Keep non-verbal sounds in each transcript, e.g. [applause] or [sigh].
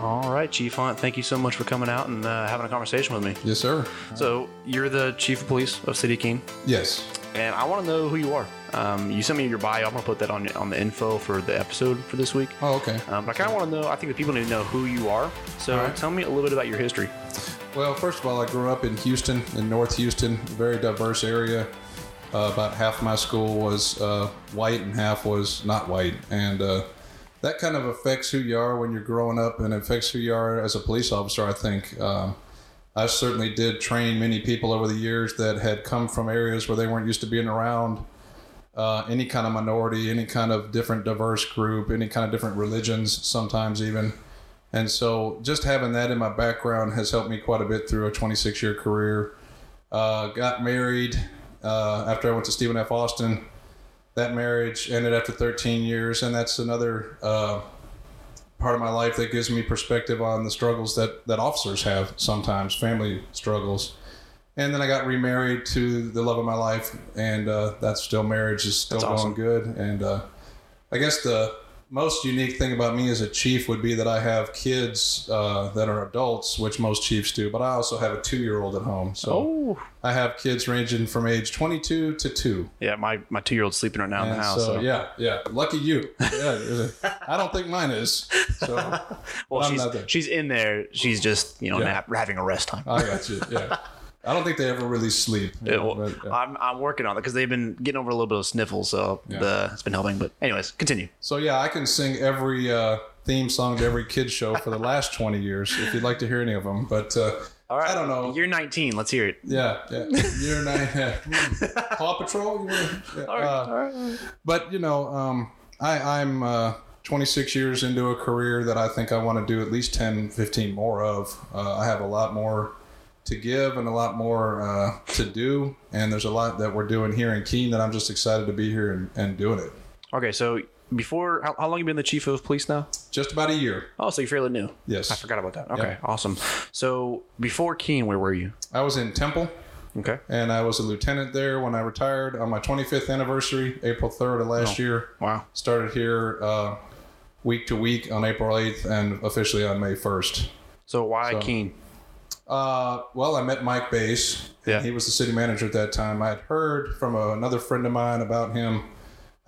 All right, Chief Hunt, thank you so much for coming out and uh, having a conversation with me. Yes, sir. So, you're the Chief of Police of City of Keene, Yes. and I want to know who you are. Um, you sent me your bio. I'm going to put that on, on the info for the episode for this week. Oh, okay. Um, but I kind of want to know, I think the people need to know who you are. So, right. tell me a little bit about your history. Well, first of all, I grew up in Houston, in North Houston, very diverse area. Uh, about half my school was uh, white and half was not white. And uh, that kind of affects who you are when you're growing up and affects who you are as a police officer, I think. Um, I certainly did train many people over the years that had come from areas where they weren't used to being around uh, any kind of minority, any kind of different diverse group, any kind of different religions, sometimes even. And so just having that in my background has helped me quite a bit through a 26 year career. Uh, got married uh, after I went to Stephen F. Austin. That marriage ended after 13 years, and that's another uh, part of my life that gives me perspective on the struggles that, that officers have sometimes, family struggles. And then I got remarried to the love of my life, and uh, that's still marriage is still That's going awesome. good. And uh, I guess the most unique thing about me as a chief would be that I have kids uh, that are adults, which most chiefs do, but I also have a two year old at home. So Oh, I have kids ranging from age 22 to 2. yeah, my, my two year old's sleeping right now in the house. so, So, yeah, yeah. Lucky you. [laughs] Yeah, I don't think mine is. So well, she's, she's in there. She's just, you know, Yeah. nap, having a rest time. I got you. Yeah. [laughs] I don't think they ever really sleep. you Yeah, know, well, but, uh, I'm, I'm working on it because they've been getting over a little bit of sniffles, so Yeah. the, it's been helping. But anyways, continue. So yeah, I can sing every uh, theme song to every kids show for the last 20 years if you'd like to hear any of them. But uh, All right, I don't know. You're 19. Let's hear it. Yeah, yeah. You're nine. Yeah. [laughs] Paw Patrol. Yeah. uh, But you know, um, I, I'm uh, 26 years into a career that I think I want to do at least 10, 15 more of. Uh, I have a lot more to give and a lot more uh, to do, and there's a lot that we're doing here in Keene that I'm just excited to be here and, and doing it. Okay, so before how, how long you been the chief of police now? Just about a year. Oh, so you're fairly new. Yes. I forgot about that. Okay, Yeah. awesome. So before Keene, where were you? I was in Temple. Okay. and I was a lieutenant there when I retired on my 25th anniversary, April 3rd of last year. Wow. Started here uh, week to week on April 8th and officially on May 1st. So why So- Keene? Uh, well, I met Mike Bass. Yeah. He was the city manager at that time. I had heard from a, another friend of mine about him.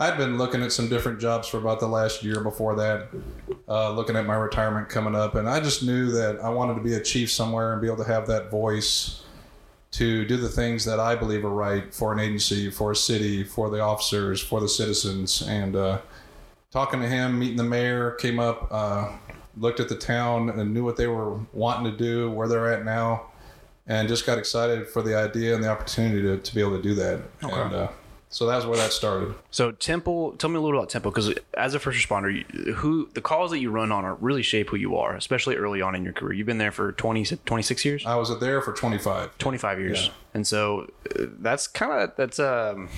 I'd been looking at some different jobs for about the last year before that, uh, looking at my retirement coming up, and I just knew that I wanted to be a chief somewhere and be able to have that voice to do the things that I believe are right for an agency, for a city, for the officers, for the citizens. And uh, talking to him, meeting the mayor, came up, uh, looked at the town and knew what they were wanting to do, where they're at now, and just got excited for the idea and the opportunity to, to be able to do that. And uh, so that's where that started. So Temple, tell me a little about Temple because as a first responder, you- who the calls that you run on are really shape who you are, especially early on in your career. You've been there for 20, 26 years, I was there for 25. 25 years, Yeah. and so uh, that's kind of that's um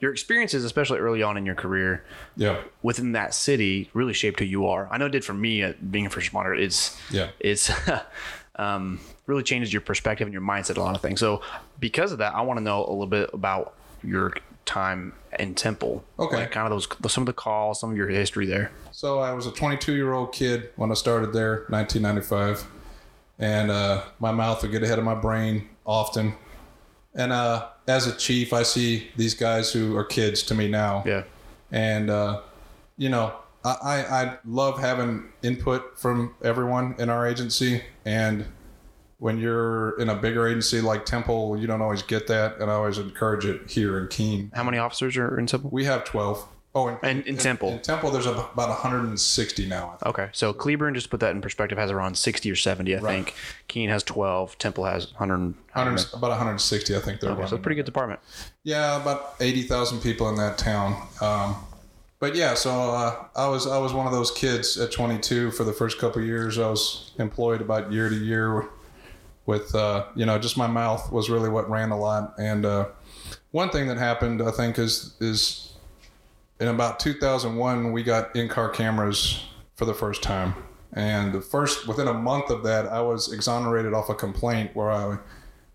your experiences, especially early on in your career Yeah. within that city, really shaped who you are. I know it did for me uh, being a first responder. It's Yeah. it's [laughs] um, really changes your perspective and your mindset a lot of things. So because of that, I want to know a little bit about your time in Temple. Okay. like kind of those some of the calls, some of your history there. So I was a 22 year old kid when I started there, 1995, and uh, my mouth would get ahead of my brain often. And uh, as a chief, I see these guys who are kids to me now, Yeah, and uh, you know, I, I I love having input from everyone in our agency, and when you're in a bigger agency like Temple, you don't always get that, and I always encourage it here in Keene. how many officers are in Temple? We have 12. Oh, in, And in Temple. in Temple, there's about 160 now. I think. Okay, so Cleburne, just put that in perspective, has around sixty or seventy, I think. Keene has twelve. Temple has hundred. 100, about 160, I think they're Okay, so pretty good department. Yeah, about 80,000 people in that town. Um, but yeah, so uh, I was I was one of those kids at 22 for the first couple of years. I was employed about year to year with uh, you know just my mouth was really what ran a lot. And uh, one thing that happened, I think, is is in about 2001 we got in car cameras for the first time. And the first within a month of that, I was exonerated off a complaint where I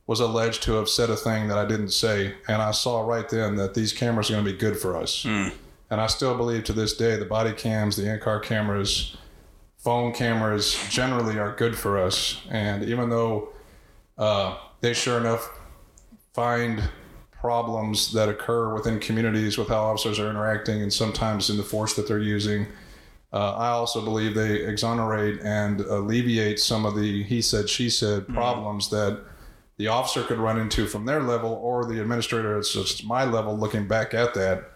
was alleged to have said a thing that I didn't say, and I saw right then that these cameras are going to be good for us. And I still believe to this day the body cams, the in-car cameras, phone cameras generally are good for us. And even though uh, they sure enough find problems that occur within communities with how officers are interacting and sometimes in the force that they're using, uh, I also believe they exonerate and alleviate some of the he said, she said problems that the officer could run into from their level or the administrator it's just my level looking back at that.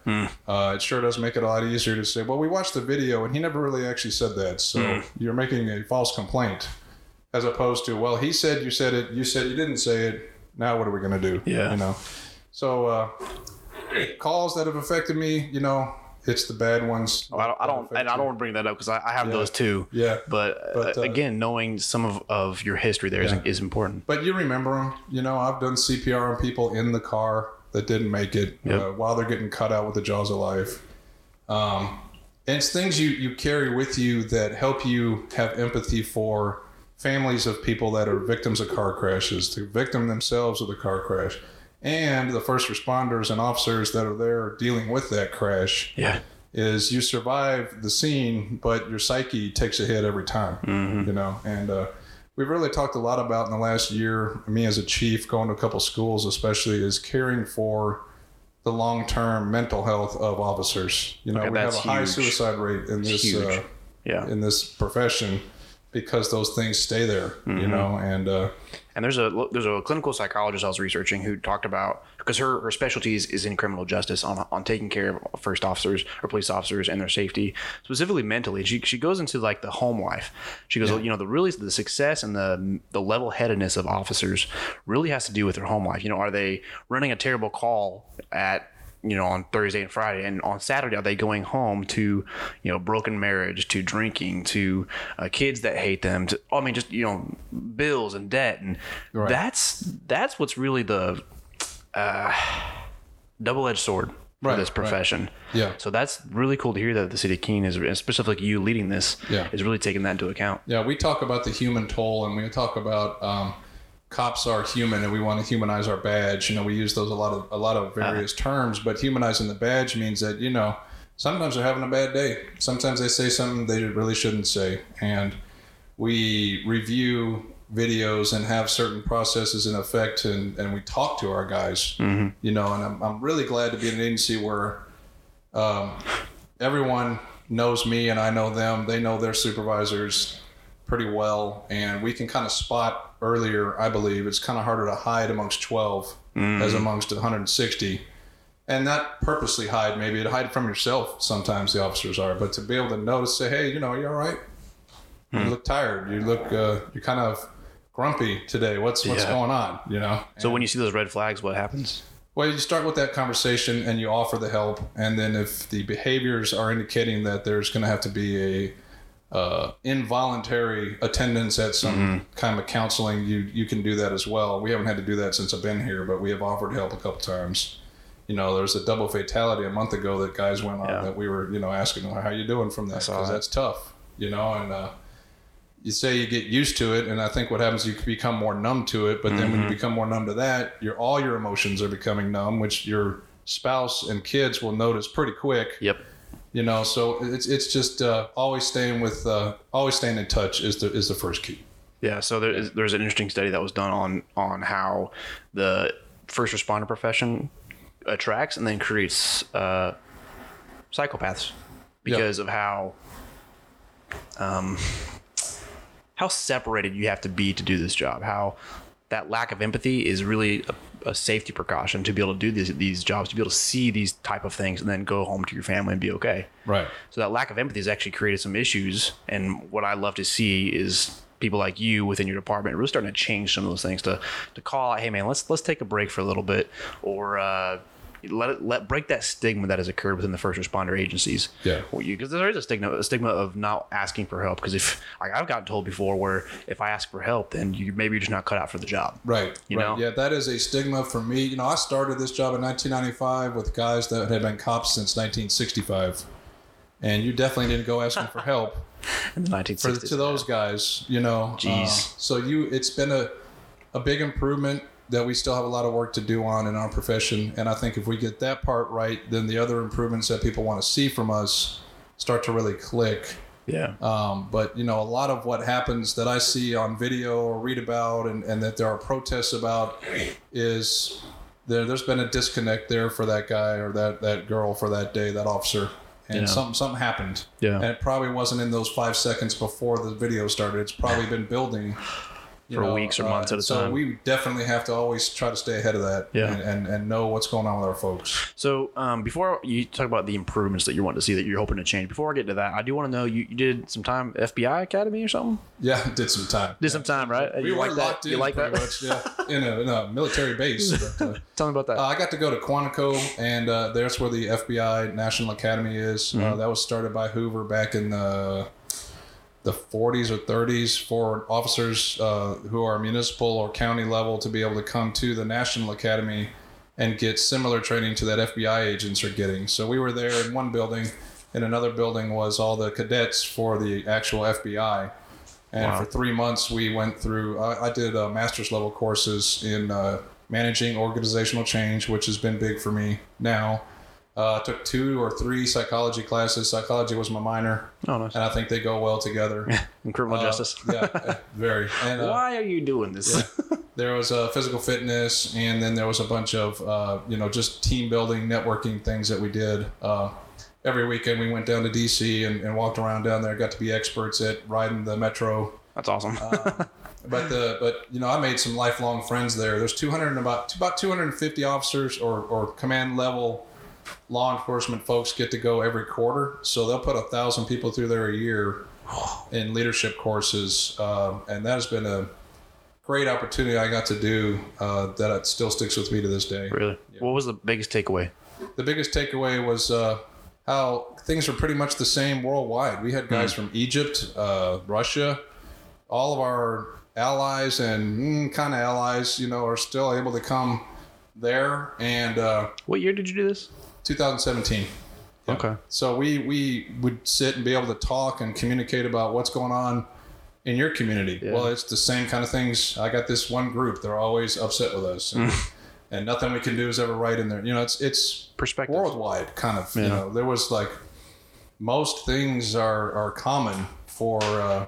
Uh, it sure does make it a lot easier to say well we watched the video and he never really actually said that. So you're making a false complaint as opposed to well he said you said it you said you didn't say it. Now what are we going to do? Yeah. you know so uh, calls that have affected me you know it's the bad ones I don't, I don't and I don't want to bring that up because I, I have those too. Yeah. But, But, uh, uh, again, knowing some of, of your history there is Yeah. is important. But you remember them. You know, I've done CPR on people in the car that didn't make it Yep. uh, while they're getting cut out with the jaws of life. Um, and it's things you, you carry with you that help you have empathy for families of people that are victims of car crashes, the victim themselves of the car crash, and the first responders and officers that are there dealing with that crash Yeah. is you survive the scene, but your psyche takes a hit every time. You know, and uh, we've really talked a lot about in the last year. Me as a chief, going to a couple schools, especially, is caring for the long-term mental health of officers. You know, Okay, we have a that's high suicide rate in this uh, Yeah. in this profession because those things stay there. You know, and uh, And there's a there's a clinical psychologist I was researching who talked about because her, her specialty is, is in criminal justice on on taking care of first officers or police officers and their safety specifically mentally. She she goes into like the home life. She goes, you know, the really the success and the the level headedness of officers really has to do with their home life. You know, are they running a terrible call at you know, on Thursday and Friday, and on Saturday, are they going home to, you know, broken marriage, to drinking, to uh, kids that hate them, to, I mean, just you know, bills and debt, and Right. that's that's what's really the uh, double-edged sword for Right, this right. profession. Yeah. So that's really cool to hear that the city of Keene is, specifically you leading this, Yeah. is really taking that into account. Yeah, we talk about the human toll, and we talk about um, cops are human, and we want to humanize our badge. You know, we use those a lot of a lot of various terms, but humanizing the badge means that you know sometimes they're having a bad day. Sometimes they say something they really shouldn't say, and we review videos and have certain processes in effect, and, and we talk to our guys. You know, and I'm, I'm really glad to be in an agency where um, everyone knows me and I know them. They know their supervisors pretty well, and we can kind of spot earlier. I believe it's kind of harder to hide amongst 12 as amongst 160, and not purposely hide. Maybe to hide from yourself. Sometimes the officers are, but to be able to notice, say, hey, you know, you all right? You look tired. You look. Uh, you're kind of grumpy today. What's what's Yeah. going on? You know. So when you see those red flags, what happens? Well, you start with that conversation and you offer the help, and then if the behaviors are indicating that there's going to have to be a uh, involuntary attendance at some kind of counseling, you you can do that as well. We haven't had to do that since I've been here, but we have offered help a couple times. You know, there's a double fatality a month ago that guys went on Yeah. that we were you know asking them how you doing from that because that's tough. You know, and uh, you say you get used to it, and I think what happens is you become more numb to it. But then Mm-hmm. when you become more numb to that, your all your emotions are becoming numb, which your spouse and kids will notice pretty quick. Yep. You know, so it's it's just uh, always staying with uh, always staying in touch is the is the first key. Yeah, so there is, there's an interesting study that was done on on how the first responder profession attracts and then creates uh, psychopaths because of how um, how separated you have to be to do this job. How that lack of empathy is really a, a safety precaution to be able to do these these jobs, to be able to see these type of things, and then go home to your family and be okay. Right. So that lack of empathy has actually created some issues. And what I love to see is people like you within your department really starting to change some of those things to to call, hey man, let's let's take a break for a little bit, or uh, let it let break that stigma that has occurred within the first responder agencies. Yeah. because there is a stigma a stigma of not asking for help. Because if like I've gotten told before, where if I ask for help, then you maybe you're just not cut out for the job. Right. You right. know? Yeah, that is a stigma for me. You know, I started this job in 1995 with guys that had been cops since 1965, and you definitely didn't go asking for help. [laughs] In the for to those guys, you know. Jeez. uh, so you, it's been a a big improvement that we still have a lot of work to do on in our profession, and I think if we get that part right, then the other improvements that people want to see from us start to really click. Yeah. Um, but you know, a lot of what happens that I see on video or read about, and, and that there are protests about, is there. There's been a disconnect there for that guy or that that girl for that day, that officer, and Yeah. something something happened. Yeah. And it probably wasn't in those five seconds before the video started. It's probably been building. Uh, For weeks or months at a so time. So we definitely have to always try to stay ahead of that Yeah. and, and, and know what's going on with our folks. So um, before you talk about the improvements that you want to see that you're hoping to change, before I get to that, I do want to know you, you did some time FBI Academy or something. Yeah, [laughs] did some time. Did some time, right? We you were like that? in You like pretty that? much, yeah, in a, in a military base. But, uh, [laughs] Tell me about that. Uh, I got to go to Quantico, and uh, there's where the FBI National Academy is. Uh, Mm-hmm. that was started by Hoover back in the the 40s or 30s for officers uh, who are municipal or county level to be able to come to the National Academy and get similar training to that FBI agents are getting. So we were there in one building. and another building was all the cadets for the actual FBI. And Wow. for three months, we went through. I, I did uh, master's level courses in uh, managing organizational change, which has been big for me now. Uh, I took two or three psychology classes. Psychology was my minor, oh, nice. and I think they go well together. [laughs] In criminal Uh, justice. [laughs] yeah, uh, very. And uh, Why are you doing this? there was uh, physical fitness, and then there was a bunch of uh, you know just team building, networking things that we did. Uh, every weekend we went down to DC and, and walked around down there. Got to be experts at riding the metro. That's awesome. Uh, But the but you know I made some lifelong friends there. There's 200 and about about 250 officers or or command level law enforcement folks get to go every quarter. So they'll put a thousand people through there a year in leadership courses, um, and that has been a great opportunity I got to do uh, that it still sticks with me to this day. really? What was the biggest takeaway? The biggest takeaway was uh, how things are pretty much the same worldwide. We had guys from Egypt, uh, Russia, all of our allies and mm, kind of allies, you know, are still able to come there. And uh, What year did you do this? 2017. Yeah. Okay. So we we would sit and be able to talk and communicate about what's going on in your community. Yeah. Well, it's the same kind of things. I got this one group; they're always upset with us, and, [laughs] and nothing we can do is ever right in there. You know, it's it's Perspective. worldwide kind of. Yeah. You know, there was like most things are are common for. Uh,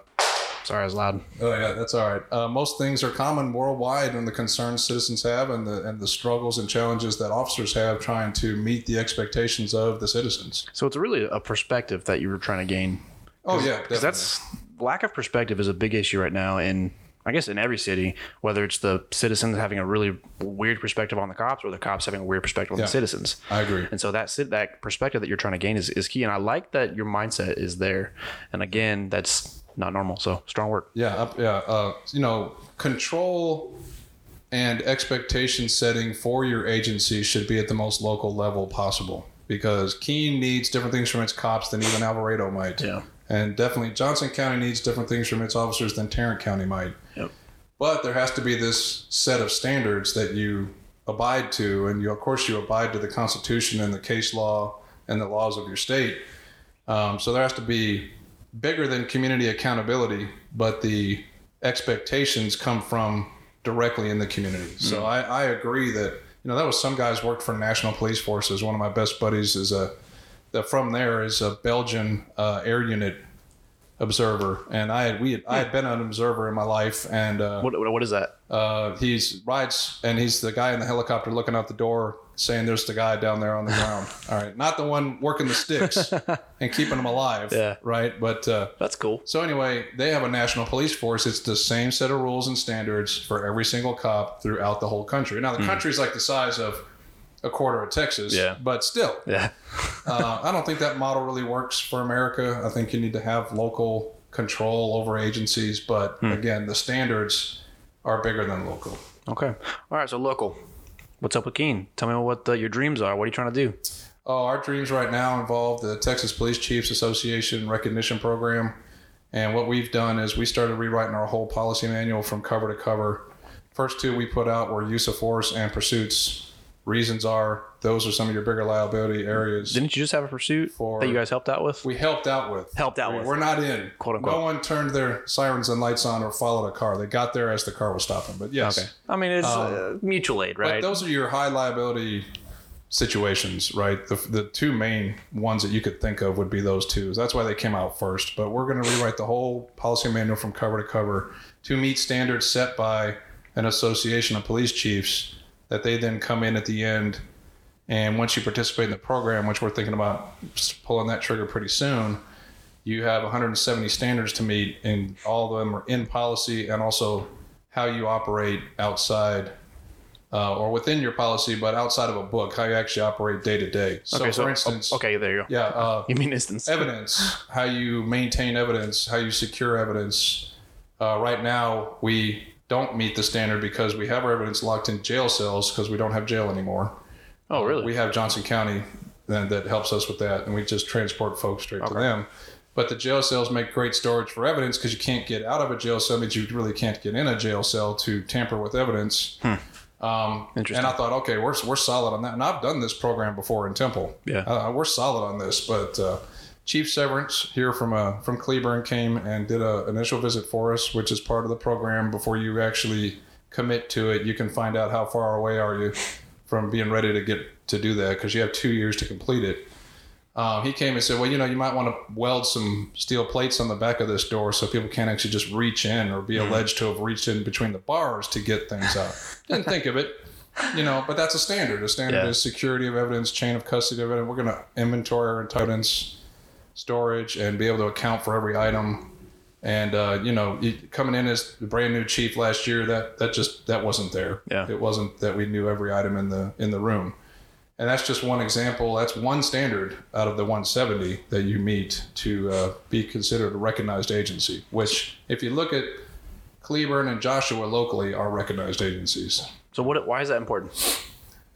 Sorry, I was loud. Oh yeah, that's all right. Uh, most things are common worldwide, and the concerns citizens have, and the and the struggles and challenges that officers have trying to meet the expectations of the citizens. So it's really a perspective that you were trying to gain. Oh yeah, Because that's lack of perspective is a big issue right now in I guess in every city, whether it's the citizens having a really weird perspective on the cops or the cops having a weird perspective on Yeah. the citizens. I agree. And so that that perspective that you're trying to gain is, is key. And I like that your mindset is there. And again, that's not normal. So strong work. Yeah, up, yeah. Uh, you know, control and expectation setting for your agency should be at the most local level possible because Keene needs different things from its cops than even Alvarado might. Yeah. And definitely Johnson County needs different things from its officers than Tarrant County might. Yep. But there has to be this set of standards that you abide to, and you, of course, you abide to the Constitution and the case law and the laws of your state. Um, so there has to be bigger than community accountability, but the expectations come from directly in the community. So I, I agree that you know that was some guys worked for National Police Forces. One of my best buddies is a that from there is a Belgian uh, air unit observer, and I had we had, I had been an observer in my life, and uh, What, what is that? uh, he's rides and he's the guy in the helicopter looking out the door saying there's the guy down there on the ground. [laughs] All right, not the one working the sticks [laughs] and keeping them alive. Yeah. Right, but. Uh, That's cool. so anyway, they have a national police force. It's the same set of rules and standards for every single cop throughout the whole country. Now the country's like the size of a quarter of Texas. Yeah. but still, Yeah. [laughs] uh, I don't think that model really works for America. I think you need to have local control over agencies, but Hmm. again, the standards are bigger than local. Okay. All right. So local. What's up with Keene? Tell me what uh, your dreams are. What are you trying to do? Oh, our dreams right now involve the Texas Police Chiefs Association recognition program. And what we've done is we started rewriting our whole policy manual from cover to cover. First two we put out were use of force and pursuits. Reasons are those are some of your bigger liability areas. Didn't you just have a pursuit For- that you guys helped out with? we helped out with. Helped out We- with. We're not in. Quote, unquote. No one turned their sirens and lights on or followed a car. They got there as the car was stopping. But yes. Okay. I mean, it's uh, mutual aid, But right? those are your high liability situations, right? The, the two main ones that you could think of would be those two. That's why they came out first. But we're going to rewrite the whole policy manual from cover to cover to meet standards set by an association of police chiefs that they then come in at the end. And once you participate in the program, which we're thinking about pulling that trigger pretty soon, you have 170 standards to meet, and all of them are in policy and also how you operate outside uh, or within your policy, but outside of a book, how you actually operate day to day. So, okay, so for instance, okay, there you go. yeah, uh, [laughs] You mean instance? evidence, how you maintain evidence, how you secure evidence. Uh, right now, we don't meet the standard because we have our evidence locked in jail cells because we don't have jail anymore. Oh, really? We have Johnson County that, that helps us with that, and we just transport folks straight to them. But the jail cells make great storage for evidence because you can't get out of a jail cell, means you really can't get in a jail cell to tamper with evidence. Um, Interesting. and I thought, okay, we're, we're solid on that. And I've done this program before in Temple. Yeah. Uh, we're solid on this. But uh, Chief Severance here from uh, from Cleburne came and did an initial visit for us, which is part of the program. Before you actually commit to it, you can find out how far away are you from being ready to get to do that because you have two years to complete it. Um, he came and said, "Well, you know, you might want to weld some steel plates on the back of this door so people can't actually just reach in or be alleged to have reached in between the bars to get things out." Didn't think of it, you know, but that's a standard. A standard Yeah. is security of evidence, chain of custody of evidence. We're going to inventory our evidence, storage, and be able to account for every item. And uh, you know, coming in as the brand new chief last year, that that just that wasn't there. Yeah. It wasn't that we knew every item in the in the room. And that's just one example. That's one standard out of the 170 that you meet to uh, be considered a recognized agency. Which, if you look at Cleburne and Joshua locally, are recognized agencies. so what? Why is that important?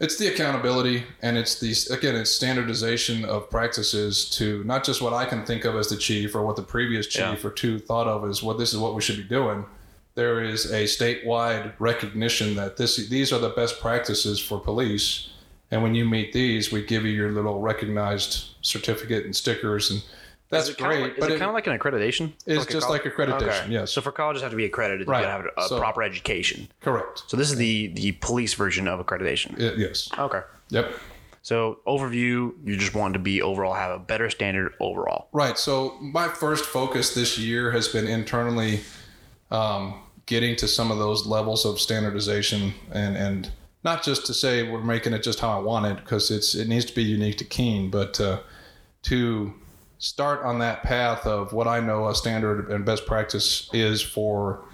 It's the accountability, and it's the again, it's standardization of practices to not just what I can think of as the chief or what the previous chief Yeah. or two thought of as what this is what we should be doing. There is a statewide recognition that this these are the best practices for police, and when you meet these, we give you your little recognized certificate and stickers, and that's is it great. Like, is but it it- kind of like an accreditation? it's just like accreditation, yes. So for colleges have to be accredited Right. to have a So- proper education. correct. So this is the the police version of accreditation. Uh, yes. Okay. Yep. So overview, you just want to be overall have a better standard overall. Right. So my first focus this year has been internally um, getting to some of those levels of standardization and and not just to say we're making it just how I want it because it's it needs to be unique to Keene, but uh, to start on that path of what I know a standard and best practice is for,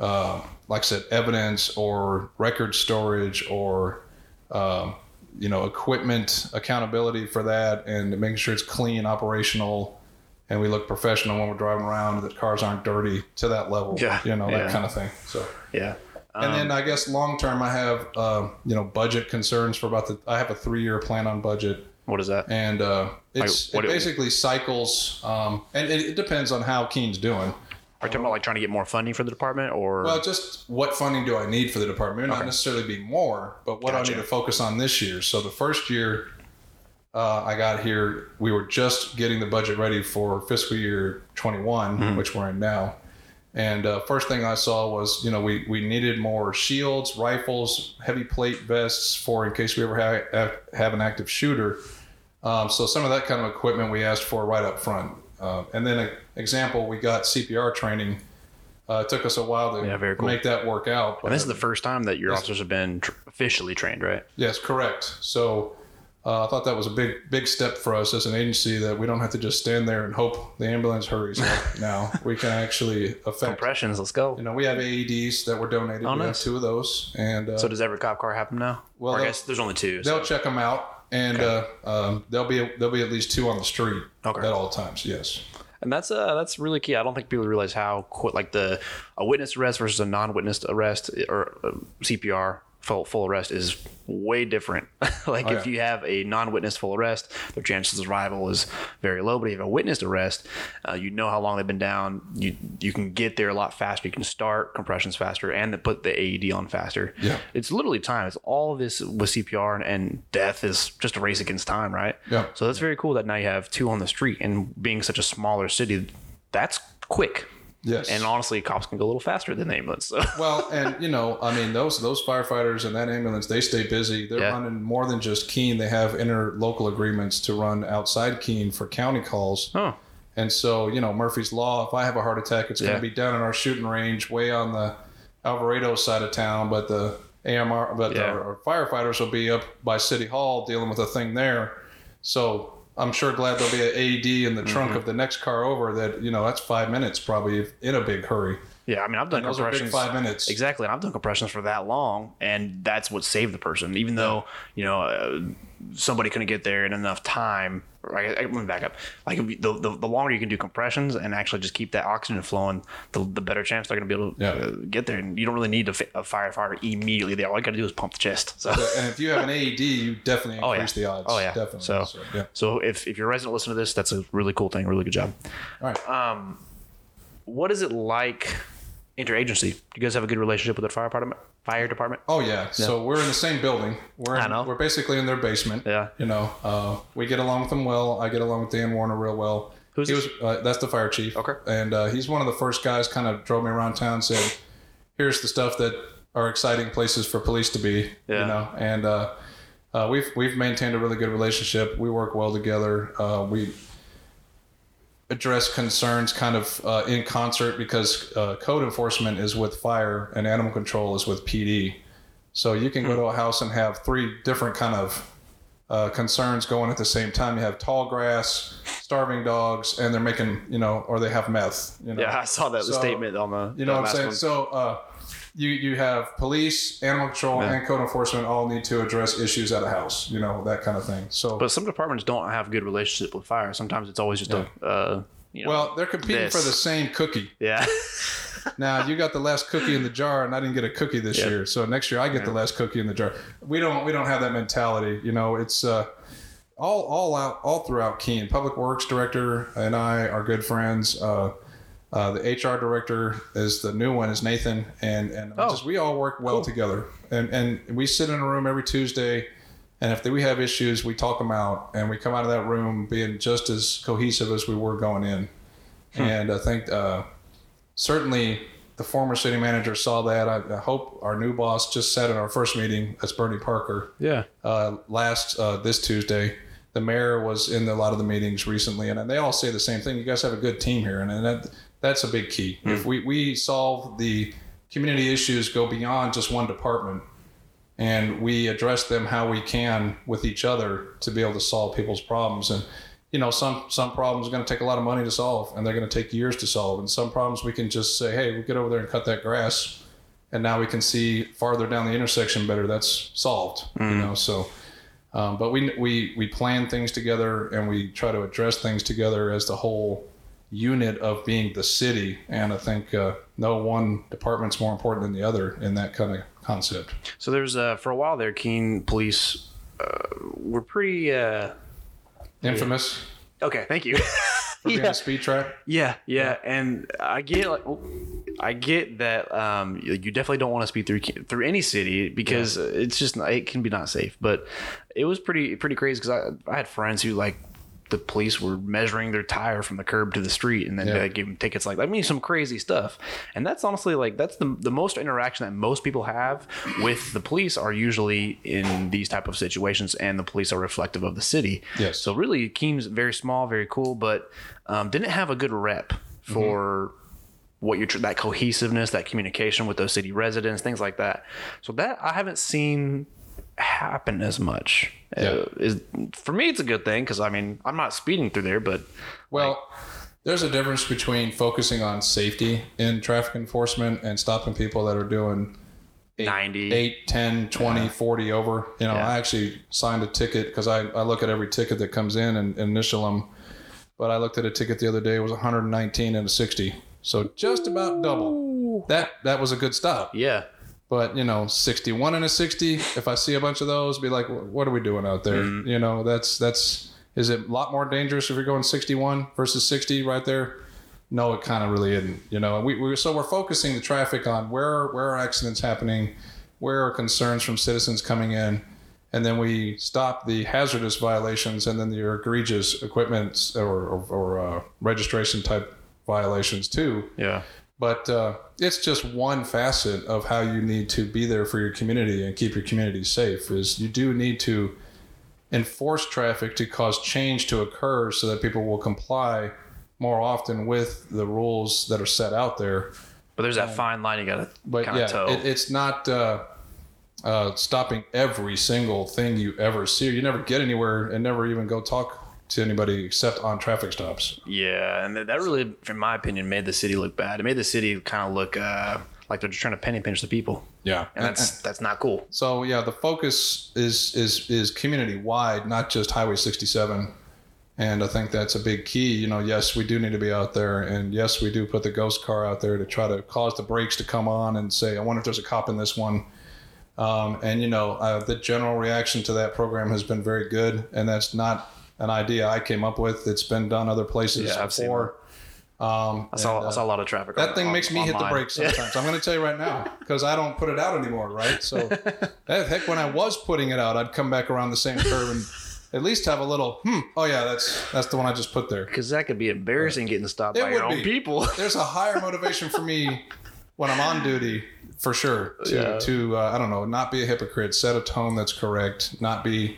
uh, like I said, evidence or record storage or um, you know equipment accountability for that and making sure it's clean, operational, and we look professional when we're driving around. That cars aren't dirty to that level. Yeah, you know yeah. that kind of thing. So. Yeah. And then I guess long term, I have uh, you know budget concerns for about the. I have a three year plan on budget, What is that? and uh, it's what it it- basically cycles, um, and it, it depends on how Keene's doing. Are you talking about like trying to get more funding for the department or Well, just what funding do I need for the department? It Not necessarily be more, but what Gotcha. I need to focus on this year. So the first year uh, I got here, we were just getting the budget ready for fiscal year 21, Mm-hmm. which we're in now. And uh, first thing I saw was, you know, we, we needed more shields, rifles, heavy plate vests for in case we ever have, have, an active shooter. Um, so some of that kind of equipment we asked for right up front. Uh, and then, an example, we got CPR training. Uh, it took us a while to Yeah, cool. make that work out. And this is the first time that your officers have been tr- officially trained, right? yes, correct. So uh, I thought that was a big, big step for us as an agency that we don't have to just stand there and hope the ambulance hurries up. [laughs] now we can actually affect. Compressions, let's go. You know, we have AEDs that were donated. Oh, we have two of those, and uh, So does every cop car have them now? Well, I guess there's only two. they'll check them out, and uh, um, there'll be there'll be at least two on the street Okay. at all times. Yes. And that's uh that's really key. I don't think people realize how quick like the a witness arrest versus a non-witness arrest or uh, CPR full full arrest is way different. [laughs] like if yeah. you have a non-witness full arrest, their chances of survival is very low. But if you have a witnessed arrest, uh, you know how long they've been down. You you can get there a lot faster. You can start compressions faster and put the AED on faster. Yeah. it's literally time. It's all this with CPR and, and death is just a race against time, right? Yeah. So that's very cool that now you have two on the street and being such a smaller city, that's quick. Yes. And honestly, cops can go a little faster than the ambulance. So. [laughs] well, and you know, I mean, those those firefighters and that ambulance, they stay busy. They're Yeah. running more than just Keene. They have interlocal agreements to run outside Keene for county calls. Oh, And so, you know, Murphy's Law, if I have a heart attack, it's Yeah. going to be down in our shooting range way on the Alvarado side of town, but the AMR, but Yeah. our, our firefighters will be up by City Hall dealing with a thing there. So I'm sure glad there'll be an AED in the trunk Mm-hmm. of the next car over that, you know, that's five minutes probably in a big hurry. yeah. I mean, I've done Those are big compressions. five minutes. Exactly, and I've done compressions for that long, and that's what saved the person. Even though you know uh, somebody couldn't get there in enough time. Right, I, let me back up. Like the, the the longer you can do compressions and actually just keep that oxygen flowing, the, the better chance they're going to be able to Yeah. uh, get there. And you don't really need a, a firefighter immediately there. All you got to do is pump the chest. So. and if you have an AED, you definitely Oh, yeah. increase the odds. Oh yeah, Definitely. So, yeah. so if, if you're a resident listening to this, that's a really cool thing. Really good job. All right. Um, what is it like interagency? Do you guys have a good relationship with the fire department? Fire department? Oh yeah. So we're in the same building. We're in, I know. we're basically in their basement. Yeah. You know, uh, we get along with them well. I get along with Dan Warner real well. Who's he this? was? Uh, that's the fire chief. Okay. And uh, he's one of the first guys. Kind of drove me around town. Said, "Here's the stuff that are exciting places for police to be." Yeah. You know, and uh, uh, we've we've maintained a really good relationship. We work well together. Uh, we address concerns kind of uh, in concert because uh, code enforcement is with fire and animal control is with PD. So you can go to a house and have three different kind of uh, concerns going at the same time. You have tall grass, starving dogs, and they're making you know, or they have meth. You know? Yeah, I saw that So, statement on the. You know what I'm saying? one. So uh, you you have police, animal control, Yeah. and code enforcement all need to address issues at a house. You know that kind of thing. So But some departments don't have good relationship with fire. Sometimes it's always just a. Uh, you know, well, they're competing for the same cookie. yeah. [laughs] Now you got the last cookie in the jar, and I didn't get a cookie this Yeah. year. So next year I get the last cookie in the jar. We don't we don't have that mentality. You know, it's uh, all all out all throughout Keene. Public Works director and I are good friends. Uh, uh, the HR director is the new one is Nathan, and and Oh. just we all work well together. And and we sit in a room every Tuesday. And if we have issues, we talk them out, and we come out of that room being just as cohesive as we were going in. And I think uh, certainly the former city manager saw that. I, I hope our new boss just said in our first meeting, that's Bernie Parker, Yeah. uh, last uh, this Tuesday. The mayor was in a lot of the meetings recently, and they all say the same thing. You guys have a good team here, and, and that that's a big key. If we, we solve the community issues, go beyond just one department, and we address them how we can with each other to be able to solve people's problems. And you know, some some problems are going to take a lot of money to solve, and they're going to take years to solve. And some problems we can just say, hey, we'll get over there and cut that grass, and now we can see farther down the intersection better. That's solved. You know, so. Um, but we, we we plan things together and we try to address things together as the whole unit of being the city. And I think uh, no one department's more important than the other in that kind of concept. So there's uh, for a while there, Keene police uh, were pretty. Uh, Infamous okay, thank you. [laughs] for being Yeah. a speed trap. Yeah, yeah, and I get like, I get that um, you definitely don't want to speed through through any city because it's just it can be not safe. But it was pretty pretty crazy because I I had friends who like the police were measuring their tire from the curb to the street and then Yeah. they gave them tickets like I mean some crazy stuff. And that's honestly like that's the the most interaction that most people have with the police are usually in these type of situations and the police are reflective of the city. Yes. So really Keene's very small, very cool, but um, didn't have a good rep for what you're that cohesiveness, that communication with those city residents, things like that. So that I haven't seen happen as much. Yeah. Uh, is for me, it's a good thing because I mean I'm not speeding through there, but Well, there's a difference between focusing on safety in traffic enforcement and stopping people that are doing eight, 90. 8 10 20 40 over you know Yeah. i actually signed a ticket because I, I look at every ticket that comes in and, and initial them but i looked at a ticket the other day it was 119 and a 60 so just about double that that was a good stop yeah, but you know 61 and a 60 if i see a bunch of those be like what are we doing out there Mm-hmm. you know that's that's is it a lot more dangerous if you're going 61 versus 60 right there no it kind of really isn't you know we, we so we're focusing the traffic on where where are accidents happening where are concerns from citizens coming in and then we stop the hazardous violations and then your egregious equipment or, or, or uh, registration type violations too. Yeah. But uh, it's just one facet of how you need to be there for your community and keep your community safe. Is you do need to enforce traffic to cause change to occur so that people will comply more often with the rules that are set out there. But there's that fine line you gotta But yeah, toe. it, it's not uh, uh, stopping every single thing you ever see. You never get anywhere and never even go talk to anybody except on traffic stops. yeah, and that really, in my opinion, made the city look bad. It made the city kind of look uh, like they're just trying to penny pinch the people, Yeah, and that's that's not cool. So yeah, the focus is is is community wide, not just Highway 67. And I think that's a big key. You know, yes, we do need to be out there, and yes, we do put the ghost car out there to try to cause the brakes to come on and say, I wonder if there's a cop in this one. Um, and you know, uh, the general reaction to that program has been very good, and that's not an idea I came up with. It's been done other places Yeah, before. Um, I saw and, I uh, saw a lot of traffic. that on- thing on- makes me hit the brakes sometimes. I'm going to tell you right now [laughs] because I don't put it out anymore, right? So, [laughs] heck, when I was putting it out, I'd come back around the same curve and at least have a little, hmm, oh yeah, that's that's the one I just put there. Because that could be embarrassing getting stopped It by your own be. people. [laughs] There's a higher motivation for me when I'm on duty, for sure, to Yeah. to uh, I don't know, not be a hypocrite, set a tone that's correct, not be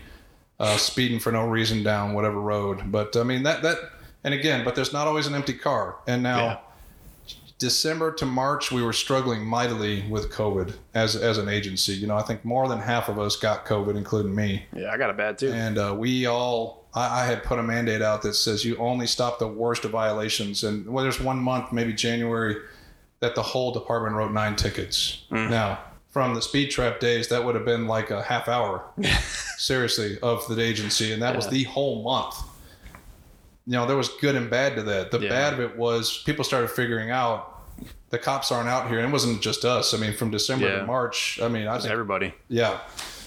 uh, speeding for no reason down whatever road. But I mean that that, and again, but there's not always an empty car, and now. Yeah. December to March, we were struggling mightily with COVID as as an agency. You know, I think more than half of us got COVID, including me. Yeah, I got it bad too. And uh, we all, I, I had put a mandate out that says you only stop the worst of violations. And well, there's one month, maybe January, that the whole department wrote nine tickets. Now, from the speed trap days, that would have been like a half hour, [laughs] seriously, of the agency, and that was the whole month. You know, there was good and bad to that. The Yeah. bad of it was people started figuring out the cops aren't out here, and it wasn't just us. I mean, from December Yeah. to March, I mean, I think Everybody. yeah.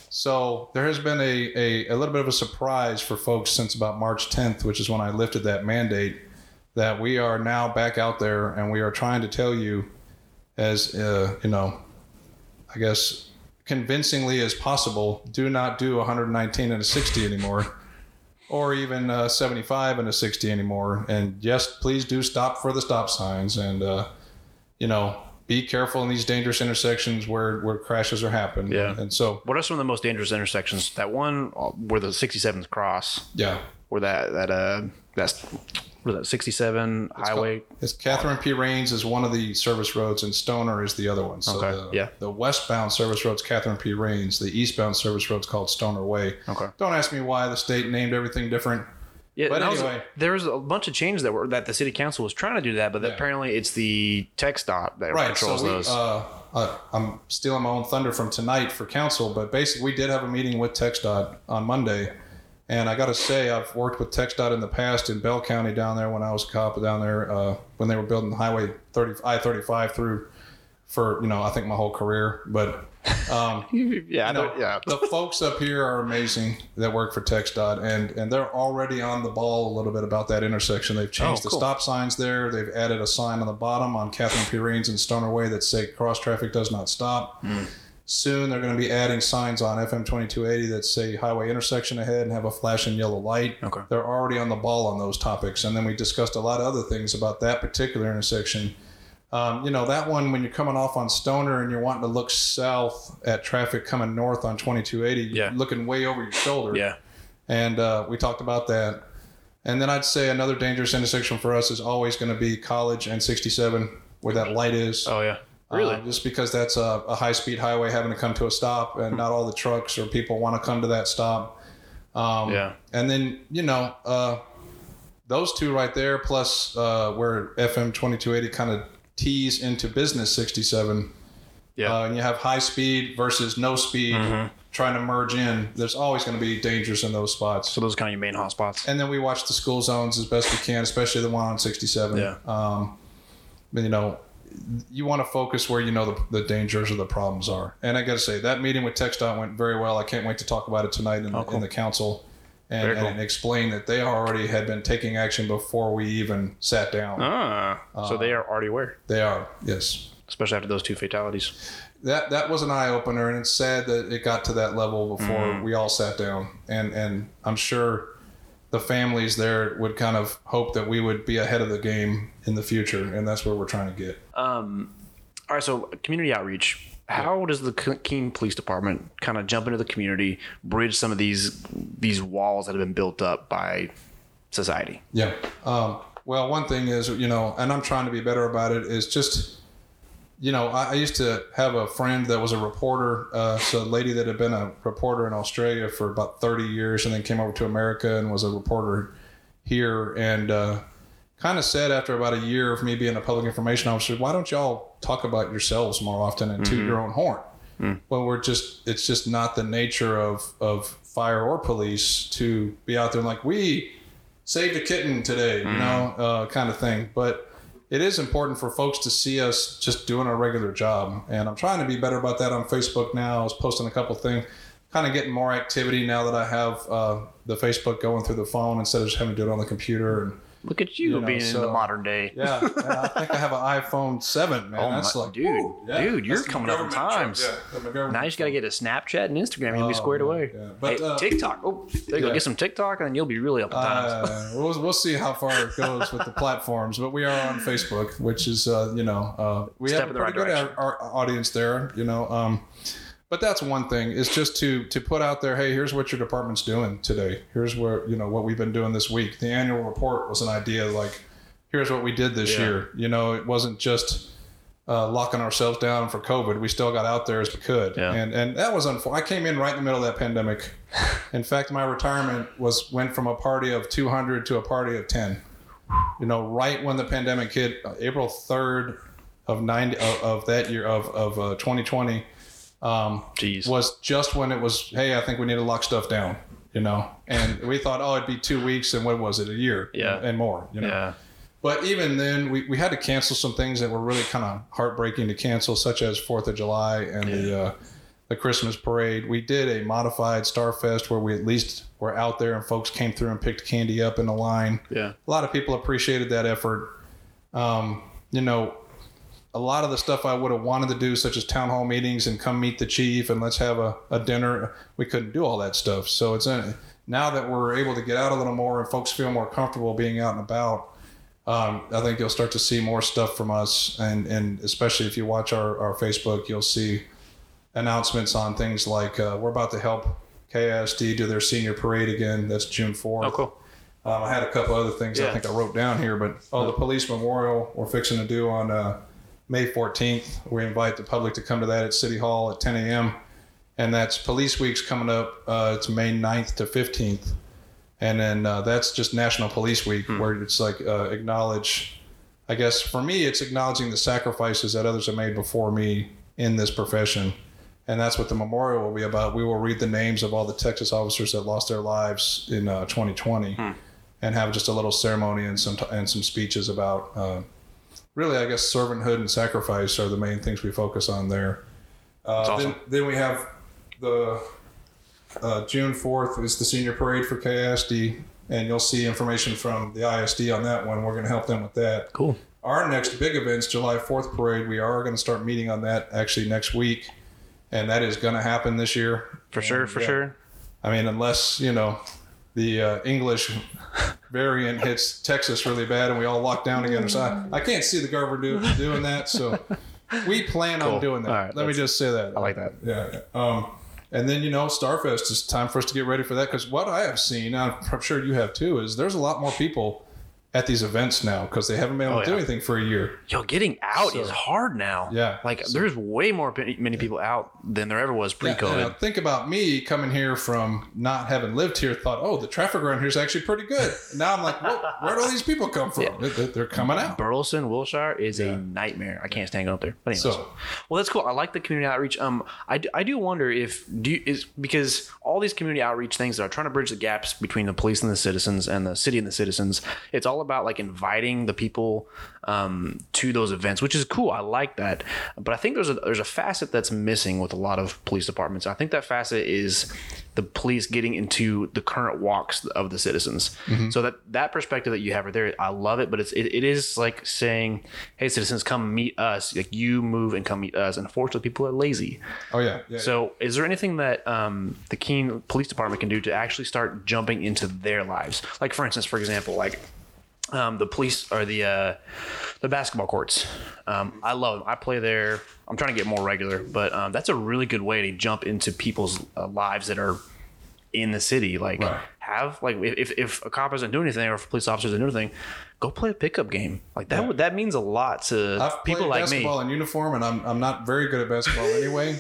So there has been a, a, a little bit of a surprise for folks since about March 10th, which is when I lifted that mandate, that we are now back out there and we are trying to tell you, as uh, you know, I guess convincingly as possible, do not do 119 and a 60 anymore. Or even uh, 75 and a 60 anymore. And yes, please do stop for the stop signs. And, uh, you know, be careful in these dangerous intersections where, where crashes are happening. Yeah. And so, What are some of the most dangerous intersections? That one uh, where the 67s cross, yeah. where that that uh that's where that 67 highway. It's Catherine P. Rains is one of the service roads, and Stoner is the other one. So Okay, the, yeah. the westbound service road's Catherine P. Rains. The eastbound service road's called Stoner Way. Okay. Don't ask me why the state named everything different. Yeah, But that was- anyway. there was a bunch of changes that were that the city council was trying to do that, but Yeah. apparently it's the TxDOT that Right. controls So we, those. uh, uh, I'm stealing my own thunder from tonight for council, but basically we did have a meeting with TxDOT on Monday, and I got to say I've worked with TxDOT in the past in Bell County down there when I was a cop down there uh, when they were building Highway 30 I-35 through for you know I think my whole career, but. Um, [laughs] yeah, you know, know, yeah. the folks up here are amazing that work for TxDOT, and and they're already on the ball a little bit about that intersection. They've changed Oh, the stop signs there. They've added a sign on the bottom on Catherine P. Rains and Stoner Way that say cross traffic does not stop. Hmm. Soon they're going to be adding signs on FM 2280 that say highway intersection ahead and have a flashing yellow light. Okay. They're already on the ball on those topics. And then we discussed a lot of other things about that particular intersection. Um, you know, that one, when you're coming off on Stoner and you're wanting to look south at traffic coming north on 2280, Yeah. you're looking way over your shoulder. Yeah. And uh, we talked about that. And then I'd say another dangerous intersection for us is always going to be College and 67, where that light is. Oh yeah. Really? Uh, just because that's a, a high speed highway having to come to a stop, and not all the trucks or people want to come to that stop. Um, Yeah. And then, you know, uh, those two right there, plus uh, where FM 2280 kind of tees into business 67. Yeah. Uh, and you have high speed versus no speed Mm-hmm. trying to merge in. There's always going to be dangers in those spots. so those are kind of your main hot spots. And then we watch the school zones as best we can, especially the one on 67. Yeah. Um, you know, you want to focus where you know the, the dangers or the problems are. And I got to say, that meeting with TxDOT went very well. I can't wait to talk about it tonight in, Oh, cool. in the council and, cool. and explain that they already had been taking action before we even sat down. Ah, so Uh, they are already aware, They are, yes. especially after those two fatalities. that that was an eye opener, and it's sad that it got to that level before Mm. we all sat down. And and I'm sure the families there would kind of hope that we would be ahead of the game in the future, and that's where we're trying to get. Um, all right, so community outreach. How does the Keene Police Department kind of jump into the community, bridge some of these these walls that have been built up by society? Yeah. Um, well, one thing is, you know, and I'm trying to be better about it, is just, you know, I, I used to have a friend that was a reporter, uh, so a lady that had been a reporter in Australia for about 30 years and then came over to America and was a reporter here. And uh, kind of said after about a year of me being a public information officer, why don't y'all talk about yourselves more often and toot your own horn? Well, we're just, it's just not the nature of, of fire or police to be out there and like, we saved a kitten today, you know, uh, kind of thing. But it is important for folks to see us just doing our regular job. And I'm trying to be better about that on Facebook now. I was posting a couple things, kind of getting more activity now that I have uh, the Facebook going through the phone instead of just having to do it on the computer. And Look at you, You know, being in the modern day. yeah, yeah, I think I have an iPhone 7, man. Oh That's my- like, dude, yeah, dude, you're coming up in times. yeah, Now you just got to get a Snapchat and Instagram. and You'll be Oh, squared man, away. yeah. But, hey, uh, TikTok. Oh, there you go. Get some TikTok, and then you'll be really up in times. Uh, [laughs] we'll, we'll see how far it goes with the platforms, but we are on Facebook, which is uh, you know uh, we Step have a pretty right good our audience there, you know. Um, but that's one thing is just to to put out there, hey, here's what your department's doing today. Here's where you know what we've been doing this week. The annual report was an idea like, here's what we did this Yeah. year. You know, it wasn't just. Uh, locking ourselves down for COVID, we still got out there as we could, Yeah. and and that was unfortunate. I came in right in the middle of that pandemic. [laughs] In fact, my retirement was went from a party of 200 to a party of 10 you know, right when the pandemic hit, uh, April 3rd of 90 of, of that year of, of uh, 2020 um, Jeez. was just when it was, hey, I think we need to lock stuff down, you know, and we thought, oh, it'd be two weeks. And what was it? A year Yeah. and more, you know? Yeah. But even then, we, we had to cancel some things that were really kind of heartbreaking to cancel, such as Fourth of July and the uh, the Christmas parade. We did a modified Starfest where we at least were out there and folks came through and picked candy up in the line. Yeah. A lot of people appreciated that effort. Um, you know, a lot of the stuff I would have wanted to do, such as town hall meetings and come meet the chief and let's have a, a dinner, we couldn't do all that stuff. So it's in, now that we're able to get out a little more and folks feel more comfortable being out and about, um, I think you'll start to see more stuff from us. And, and especially if you watch our, our Facebook, you'll see announcements on things like uh, we're about to help KISD do their senior parade again. That's June 4th. Oh, cool. Um, I had a couple other things I think I wrote down here, but oh, the police memorial we're fixing to do on uh, May 14th. We invite the public to come to that at City Hall at 10 a.m. And that's Police Week's coming up. Uh, it's May 9th to 15th. And then uh, that's just National Police Week, where it's like uh, acknowledge, I guess for me, it's acknowledging the sacrifices that others have made before me in this profession. And that's what the memorial will be about. We will read the names of all the Texas officers that lost their lives in uh, 2020 and have just a little ceremony and some and some speeches about uh, really, I guess, servanthood and sacrifice are the main things we focus on there. Uh, awesome. then, then we have the uh, June 4th is the senior parade for KISD, and you'll see information from the ISD on that one. We're going to help them with that. Cool. Our next big event's July 4th parade. We are going to start meeting on that actually next week, and that is going to happen this year. For sure. For Yeah. sure. I mean, unless you know the uh, English variant hits Texas really bad and we all lock down again. So I, I can't see the government do, doing that. So we plan Cool. on doing that. All right, Let me just say that. I like that. Yeah. Um, and then you know, Starfest is time for us to get ready for that because what I have seen, I'm I'm sure you have too, is there's a lot more people at these events now because they haven't been able Oh, to do anything for a year. Yo, getting out So- is hard now. Yeah. Like So- there's way more pe- many people out than there ever was pre-COVID. now think about me coming here from not having lived here. Thought, oh, the traffic around here is actually pretty good. Now I'm like, Whoa, where do all these people come from? They're, they're coming out. Burleson, Wilshire is Yeah. a nightmare. I can't stand going up there. But anyways, So- well, that's cool. I like the community outreach. Um, I, do- I do wonder if do you, is because all these community outreach things that are trying to bridge the gaps between the police and the citizens and the city and the citizens. It's all all about like inviting the people um, to those events, which is cool. I like that. But I think there's a there's a facet that's missing with a lot of police departments. I think that facet is the police getting into the current walks of the citizens. So that that perspective that you have right there, I love it. But it's it, it is like saying, "Hey, citizens, come meet us. Like you move and come meet us." And unfortunately, people are lazy. Oh yeah. yeah So, is there anything that um, the Keene Police Department can do to actually start jumping into their lives? Like, for instance, for example, like um, the police or the uh, the basketball courts. Um, I love them. I play there. I'm trying to get more regular, but um, that's a really good way to jump into people's uh, lives that are in the city. Like, Right. have like if if a cop doesn't do anything or if a police officer doesn't do anything, go play a pickup game. Like that. Yeah. Would, that means a lot to I've people like me. basketball in uniform, and I'm I'm not very good at basketball anyway.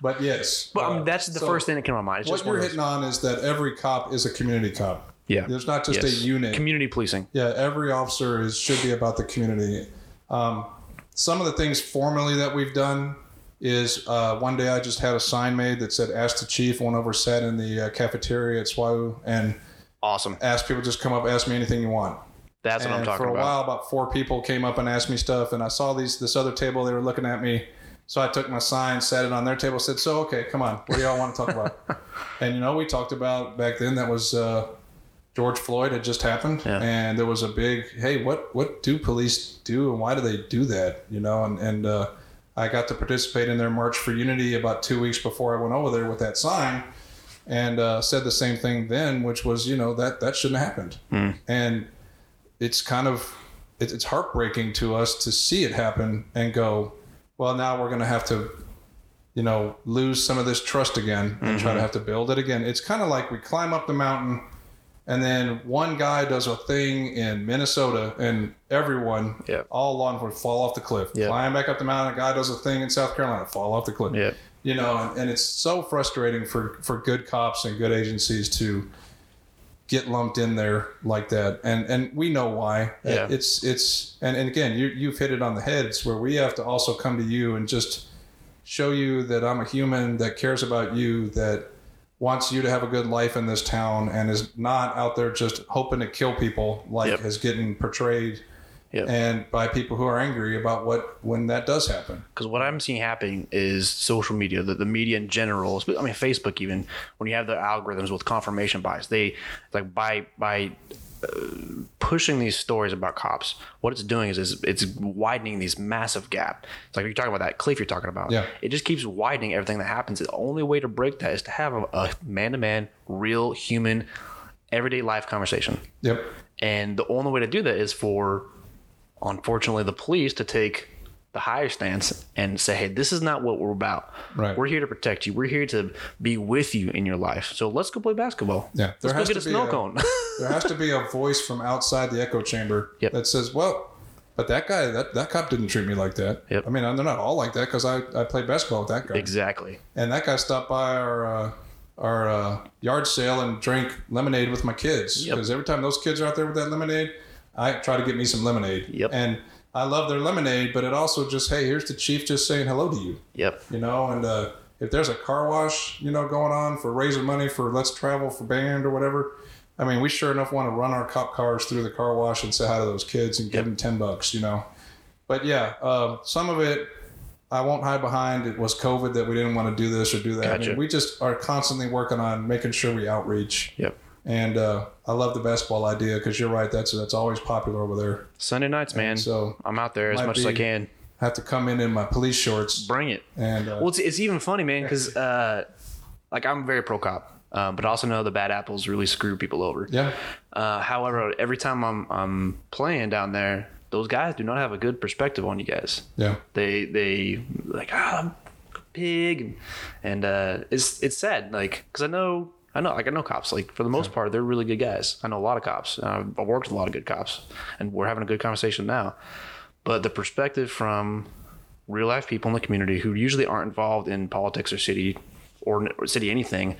but yes, But uh, um, that's the so first thing that came to my mind. It's What you're hitting on is that every cop is a community cop. Yeah. There's not just Yes. a unit. Community policing. Yeah, every officer is should be about the community. Um, some of the things formally that we've done is uh, one day I just had a sign made that said "Ask the Chief." Went over, sat in the uh, cafeteria at SWAU, and Awesome. asked people just come up, ask me anything you want. That's what I'm and talking for a about. while, about four people came up and asked me stuff, and I saw these this other table. They were looking at me, so I took my sign, set it on their table, said, "So okay, come on, what do y'all want to talk about?" [laughs] and you know, we talked about back then that was uh, George Floyd had just happened, Yeah. and there was a big, "Hey, what what do police do, and why do they do that?" You know, and and uh, I got to participate in their March for Unity about two weeks before I went over there with that sign. And uh, said the same thing then, which was, you know, that that shouldn't have happened. And it's kind of it, it's heartbreaking to us to see it happen and go well now we're going to have to you know lose some of this trust again and try to have to build it again it's kind of like we climb up the mountain and then one guy does a thing in minnesota and everyone Yeah. all law enforcement fall off the cliff Yeah. climb back up the mountain a guy does a thing in south carolina fall off the cliff Yeah. you know and, and it's so frustrating for for good cops and good agencies to get lumped in there like that and and we know why Yeah. it's it's and, and again you you've hit it on the head it's where we have to also come to you and just show you that I'm a human that cares about you that wants you to have a good life in this town and is not out there just hoping to kill people like Yep. is getting portrayed Yep. and by people who are angry about what when that does happen Because what I'm seeing happening is social media, the, the media in general. I mean, Facebook even when you have the algorithms with confirmation bias, they like by by pushing these stories about cops. What it's doing is, is it's widening these massive gap. It's like you're talking about that cliff you're talking about. Yeah. It just keeps widening everything that happens. The only way to break that is to have a, a man-to-man, real human, everyday life conversation. yep And the only way to do that is for, unfortunately, the police to take the higher stance and say, hey, this is not what we're about. Right. We're here to protect you. We're here to be with you in your life. So let's go play basketball. Yeah, there Let's has go get a to be snow a- cone. [laughs] there has to be a voice from outside the echo chamber Yep. that says, "Well, but that guy, that, that cop didn't treat me like that." Yep. I mean, they're not all like that because I, I played basketball with that guy, exactly. and that guy stopped by our uh, our uh, yard sale and drank lemonade with my kids Yep. because every time those kids are out there with that lemonade, I try to get me some lemonade. Yep. And I love their lemonade, but it also just, hey, here's the chief just saying hello to you. Yep. you know and uh, if there's a car wash you know going on for raising money for let's travel for band or whatever i mean we sure enough want to run our cop cars through the car wash and say hi to those kids and give them 10 bucks you know? But yeah um, some of it i won't hide behind. It was covid that we didn't want to do this or do that. I mean, we just are constantly working on making sure we outreach. Yep. And uh, i love the basketball idea because you're right that's that's always popular over there Sunday nights, man. so I'm out there as much as I be- can. have to come in in my police shorts Bring it. and uh, Well, it's, it's even funny, man, because [laughs] uh, like I'm very pro cop, um, but I also know the bad apples really screw people over. yeah Uh, however, every time I'm I'm playing down there, those guys do not have a good perspective on you guys. yeah They they like ah I'm a pig and, and uh, it's it's sad like because I know I know like I know cops like for the most part they're really good guys. I know a lot of cops. Uh, I've worked with a lot of good cops, and we're having a good conversation now. But the perspective from real life people in the community who usually aren't involved in politics or city or, or city anything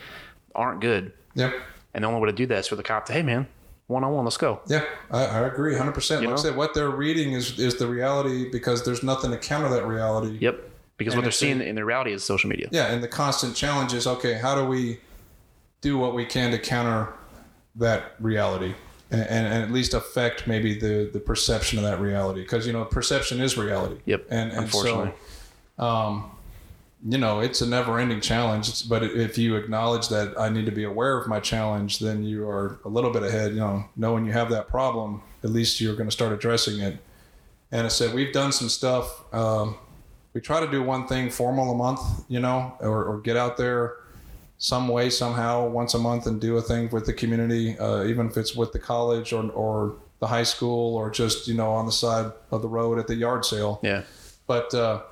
aren't good. yep And the only way to do that is for the cop to hey man one on one let's go. Yeah, I, I agree 100%. Like know? I said, what they're reading is, is the reality because there's nothing to counter that reality. Yep. Because And what they're seeing in the reality is social media. Yeah, and the constant challenge is okay, how do we do what we can to counter that reality? and, and at least affect maybe the the perception of that reality because you know perception is reality. Yep. And, and unfortunately. so, um, you know, it's a never ending challenge. But if you acknowledge that I need to be aware of my challenge, then you are a little bit ahead. You know, knowing you have that problem, at least you're going to start addressing it. And I said, we've done some stuff. Um, we try to do one thing formal a month, you know, or, or get out there some way, somehow, once a month and do a thing with the community, uh, even if it's with the college or, or the high school or just, you know, on the side of the road at the yard sale. yeah. But uh,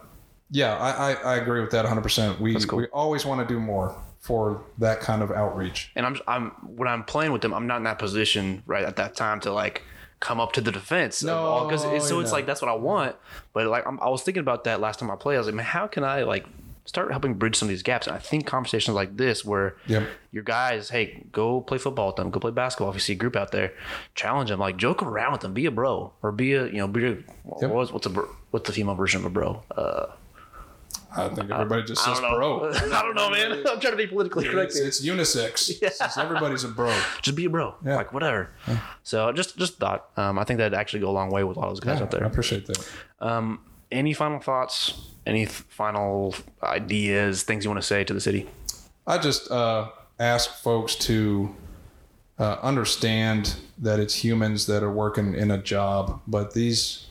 yeah, I, I, I agree with that 100%. We, cool. we always want to do more for that kind of outreach. and I'm I'm when I'm playing with them, I'm not in that position right at that time to like come up to the defense. No, because so it's not. like that's what I want. But like I'm, I was thinking about that last time I played. I was like, man, how can I like start helping bridge some of these gaps? And I think conversations like this, where Yep. your guys, hey, go play football with them, go play basketball. If you see a group out there, challenge them, like joke around with them, be a bro or be a you know be a Yep. what's what's a bro, what's the female version of a bro? Uh, I think everybody just says bro. [laughs] I don't know, man. [laughs] I'm trying to be politically correct. It's, it's unisex. [laughs] It's- everybody's a bro. just be a bro. Yeah. Like whatever. So just just thought. Um, I think that'd actually go a long way with a lot of those guys Yeah, out there. I appreciate that. Um, any final thoughts? Any final ideas? Things you want to say to the city? I just uh, ask folks to uh, understand that it's humans that are working in a job, but these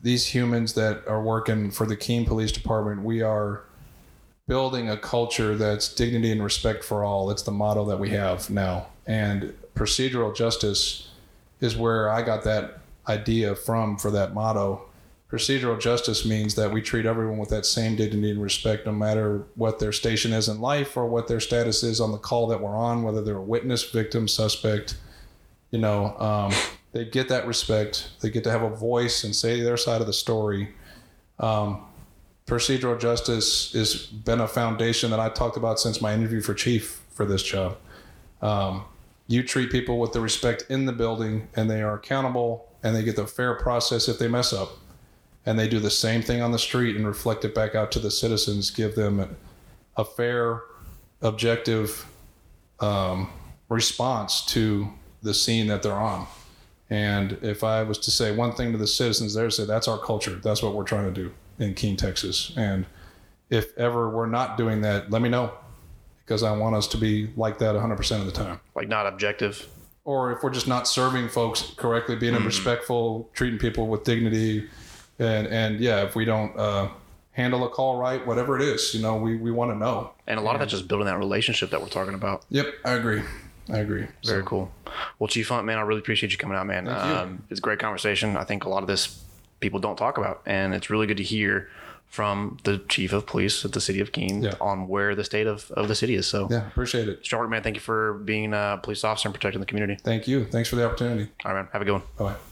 these humans that are working for the Keene Police Department, we are building a culture that's dignity and respect for all. It's the motto that we have now, and procedural justice is where I got that idea from for that motto. Procedural justice means that we treat everyone with that same dignity and respect, no matter what their station is in life or what their status is on the call that we're on, whether they're a witness, victim, suspect. You know, um, they get that respect. They get to have a voice and say their side of the story. Um, procedural justice has been a foundation that I talked about since my interview for chief for this job. Um, you treat people with the respect in the building, and they are accountable, and they get the fair process if they mess up and they do the same thing on the street and reflect it back out to the citizens, give them a, a fair, objective um, response to the scene that they're on. And if I was to say one thing to the citizens there, say that's our culture. That's what we're trying to do in Keene, Texas. And if ever we're not doing that, let me know because I want us to be like that 100% of the time. Like not objective. Or if we're just not serving folks correctly, being respectful, treating people with dignity, and and yeah, if we don't uh, handle a call right, whatever it is, you know, we, we want to know. And a lot of that's just building that relationship that we're talking about. Yep, I agree. I agree. Very cool. Well, Chief Hunt, man, I really appreciate you coming out, man. Thank you. Um, it's a great conversation. I think a lot of this people don't talk about, and it's really good to hear from the chief of police at the city of Keene Yeah. on where the state of, of the city is. So, Yeah, appreciate it. Work, man. Thank you for being a police officer and protecting the community. Thank you. Thanks for the opportunity. All right, man. Have a good one. Bye bye.